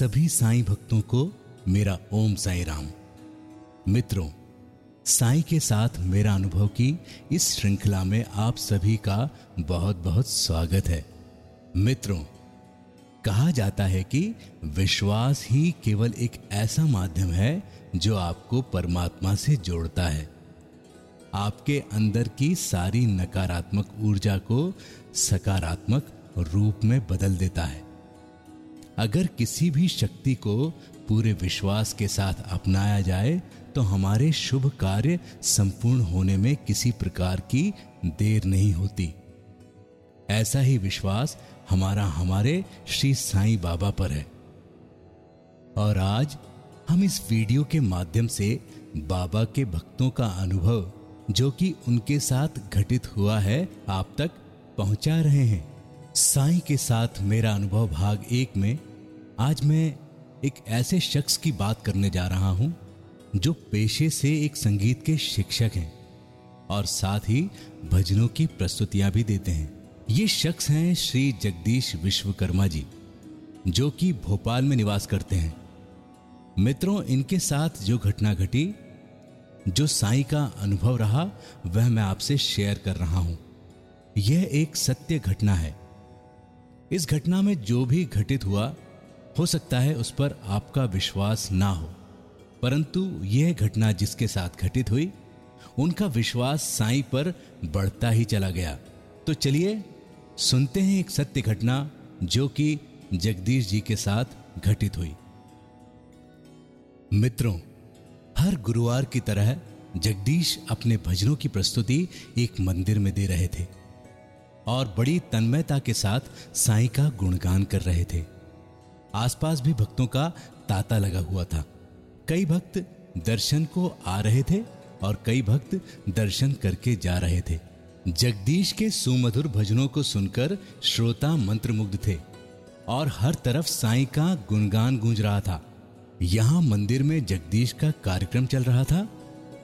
सभी साईं भक्तों को मेरा ओम साई राम। मित्रों, साईं के साथ मेरा अनुभव की इस श्रृंखला में आप सभी का बहुत बहुत स्वागत है। मित्रों, कहा जाता है कि विश्वास ही केवल एक ऐसा माध्यम है जो आपको परमात्मा से जोड़ता है। आपके अंदर की सारी नकारात्मक ऊर्जा को सकारात्मक रूप में बदल देता है। अगर किसी भी शक्ति को पूरे विश्वास के साथ अपनाया जाए तो हमारे शुभ कार्य संपूर्ण होने में किसी प्रकार की देर नहीं होती। ऐसा ही विश्वास हमारा हमारे श्री साईं बाबा पर है। और आज हम इस वीडियो के माध्यम से बाबा के भक्तों का अनुभव, जो कि उनके साथ घटित हुआ है, आप तक पहुँचा रहे हैं। साईं के साथ मेरा अनुभव भाग एक में आज मैं एक ऐसे शख्स की बात करने जा रहा हूँ, जो पेशे से एक संगीत के शिक्षक हैं और साथ ही भजनों की प्रस्तुतियाँ भी देते हैं। ये शख्स हैं श्री जगदीश विश्वकर्मा जी, जो कि भोपाल में निवास करते हैं। मित्रों, इनके साथ जो घटना घटी, जो साई का अनुभव रहा, वह मैं आपसे शेयर कर रहा हूँ। यह एक सत्य घटना है। इस घटना में जो भी घटित हुआ हो सकता है उस पर आपका विश्वास ना हो। परंतु यह घटना जिसके साथ घटित हुई, उनका विश्वास साईं पर बढ़ता ही चला गया। तो चलिए, सुनते हैं एक सत्य घटना जो कि जगदीश जी के साथ घटित हुई। मित्रों, हर गुरुवार की तरह जगदीश अपने भजनों की प्रस्तुति एक मंदिर में दे रहे थे और बड़ी तन्मयता के साथ साईं का गुणगान कर रहे थे। आसपास भी भक्तों का तांता लगा हुआ था। कई भक्त दर्शन को आ रहे थे और कई भक्त दर्शन करके जा रहे थे। जगदीश के सुमधुर भजनों को सुनकर श्रोता मंत्रमुग्ध थे और हर तरफ़ साईं का गुणगान गूंज रहा था। यहाँ मंदिर में जगदीश का कार्यक्रम चल रहा था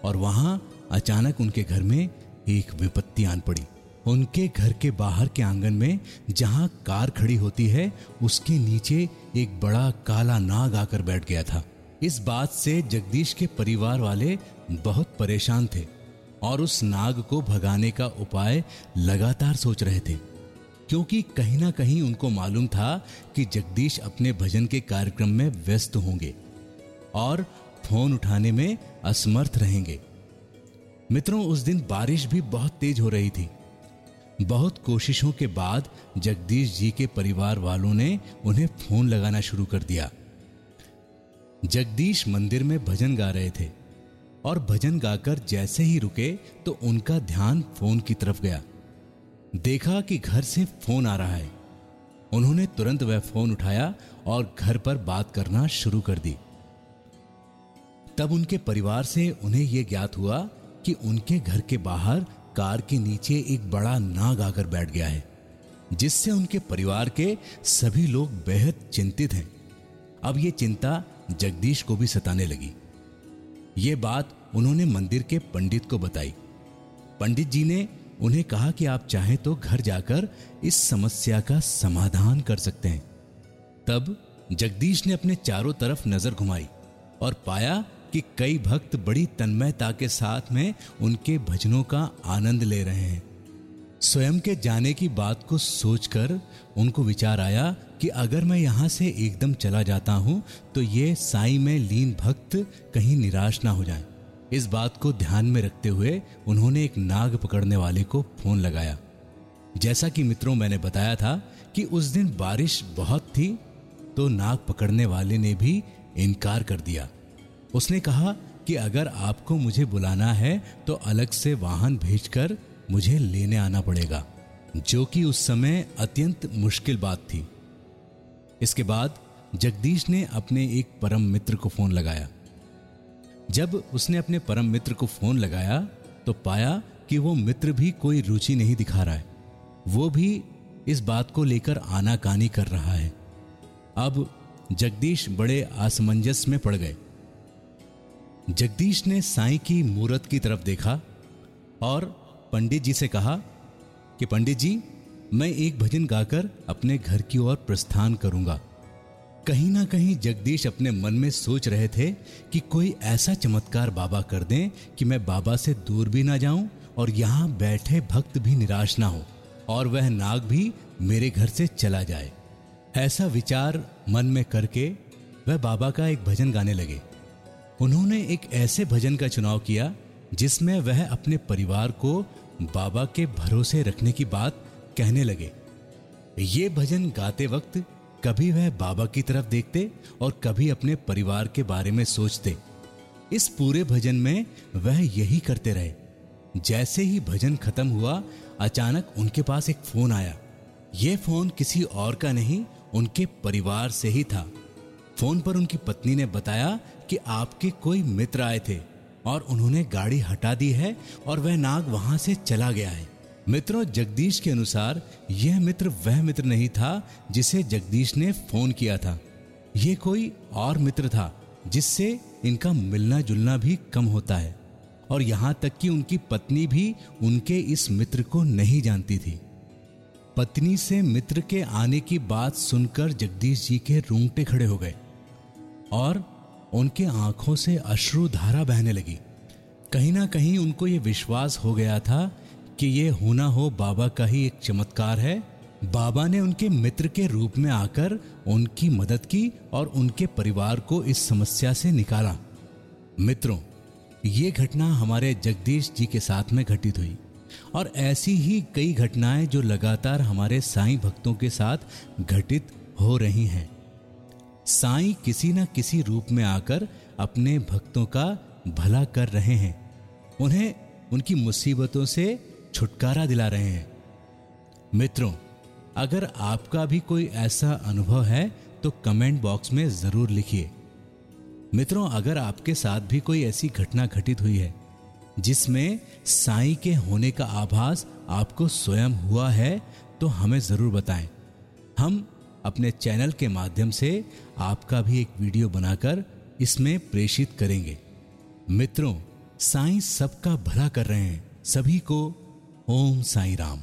और वहाँ अचानक उनके घर में एक विपत्ति आन पड़ी। उनके घर के बाहर के आँगन में जहाँ कार खड़ी होती है, उसके नीचे एक बड़ा काला नाग आकर बैठ गया था। इस बात से जगदीश के परिवार वाले बहुत परेशान थे और उस नाग को भगाने का उपाय लगातार सोच रहे थे। क्योंकि कहीं ना कहीं उनको मालूम था कि जगदीश अपने भजन के कार्यक्रम में व्यस्त होंगे और फ़ोन उठाने में असमर्थ रहेंगे। मित्रों, उस दिन बारिश भी बहुत तेज हो रही थी। बहुत कोशिशों के बाद जगदीश जी के परिवार वालों ने उन्हें फ़ोन लगाना शुरू कर दिया। जगदीश मंदिर में भजन गा रहे थे और भजन गाकर जैसे ही रुके तो उनका ध्यान फ़ोन की तरफ़ गया। देखा कि घर से फ़ोन आ रहा है। उन्होंने तुरंत वह फ़ोन उठाया और घर पर बात करना शुरू कर दी। तब उनके परिवार से उन्हें यह ज्ञात हुआ कि उनके घर के बाहर कार के नीचे एक बड़ा नाग आकर बैठ गया है, जिससे उनके परिवार के सभी लोग बेहद चिंतित हैं। अब यह चिंता जगदीश को भी सताने लगी। ये बात उन्होंने मंदिर के पंडित को बताई। पंडित जी ने उन्हें कहा कि आप चाहें तो घर जाकर इस समस्या का समाधान कर सकते हैं। तब जगदीश ने अपने चारों तरफ़ नज़र घुमाई और पाया कि कई भक्त बड़ी तन्मयता के साथ में उनके भजनों का आनंद ले रहे हैं। स्वयं के जाने की बात को सोचकर उनको विचार आया कि अगर मैं यहाँ से एकदम चला जाता हूँ तो ये साई में लीन भक्त कहीं निराश ना हो जाए। इस बात को ध्यान में रखते हुए उन्होंने एक नाग पकड़ने वाले को फ़ोन लगाया। जैसा कि मित्रों मैंने बताया था कि उस दिन बारिश बहुत थी तो नाग पकड़ने वाले ने भी इनकार कर दिया। उसने कहा कि अगर आपको मुझे बुलाना है तो अलग से वाहन भेजकर मुझे लेने आना पड़ेगा, जो कि उस समय अत्यंत मुश्किल बात थी। इसके बाद जगदीश ने अपने एक परम मित्र को फ़ोन लगाया। जब उसने अपने परम मित्र को फ़ोन लगाया तो पाया कि वो मित्र भी कोई रुचि नहीं दिखा रहा है। वो भी इस बात को लेकर आनाकानी कर रहा है। अब जगदीश बड़े असमंजस में पड़ गए। जगदीश ने साईं की मूर्त की तरफ़ देखा और पंडित जी से कहा कि पंडित जी, मैं एक भजन गाकर अपने घर की ओर प्रस्थान करूँगा। कहीं ना कहीं जगदीश अपने मन में सोच रहे थे कि कोई ऐसा चमत्कार बाबा कर दें कि मैं बाबा से दूर भी ना जाऊँ और यहाँ बैठे भक्त भी निराश ना हो और वह नाग भी मेरे घर से चला जाए। ऐसा विचार मन में करके वह बाबा का एक भजन गाने लगे। उन्होंने एक ऐसे भजन का चुनाव किया, जिसमें वह अपने परिवार को बाबा के भरोसे रखने की बात कहने लगे। ये भजन गाते वक्त कभी वह बाबा की तरफ़ देखते और कभी अपने परिवार के बारे में सोचते। इस पूरे भजन में वह यही करते रहे। जैसे ही भजन खत्म हुआ, अचानक उनके पास एक फ़ोन आया। यह फ़ोन किसी और का नहीं, उनके परिवार से ही था। फ़ोन पर उनकी पत्नी ने बताया कि आपके कोई मित्र आए थे और उन्होंने गाड़ी हटा दी है और वह नाग वहाँ से चला गया है। मित्रों, जगदीश के अनुसार यह मित्र वह मित्र नहीं था जिसे जगदीश ने फ़ोन किया था। यह कोई और मित्र था जिससे इनका मिलना जुलना भी कम होता है और यहाँ तक कि उनकी पत्नी भी उनके इस मित्र को नहीं जानती थी। पत्नी से मित्र के आने की बात सुनकर जगदीश जी के रूंगटे खड़े हो गए। और उनके आँखों से अश्रु धारा बहने लगी। कहीं ना कहीं उनको ये विश्वास हो गया था कि ये होना हो बाबा का ही एक चमत्कार है। बाबा ने उनके मित्र के रूप में आकर उनकी मदद की और उनके परिवार को इस समस्या से निकाला। मित्रों, ये घटना हमारे जगदीश जी के साथ में घटित हुई और ऐसी ही कई घटनाएँ जो लगातार हमारे साईं भक्तों के साथ घटित हो रही हैं। साईं किसी न किसी रूप में आकर अपने भक्तों का भला कर रहे हैं। उन्हें उनकी मुसीबतों से छुटकारा दिला रहे हैं। मित्रों, अगर आपका भी कोई ऐसा अनुभव है तो कमेंट बॉक्स में ज़रूर लिखिए। मित्रों, अगर आपके साथ भी कोई ऐसी घटना घटित हुई है, जिसमें साई के होने का आभास आपको स्वयं हुआ है तो हमें ज़रूर बताएँ। हम अपने चैनल के माध्यम से आपका भी एक वीडियो बनाकर इसमें प्रेषित करेंगे। मित्रों, साईं सबका भला कर रहे हैं। सभी को ओम साईं राम।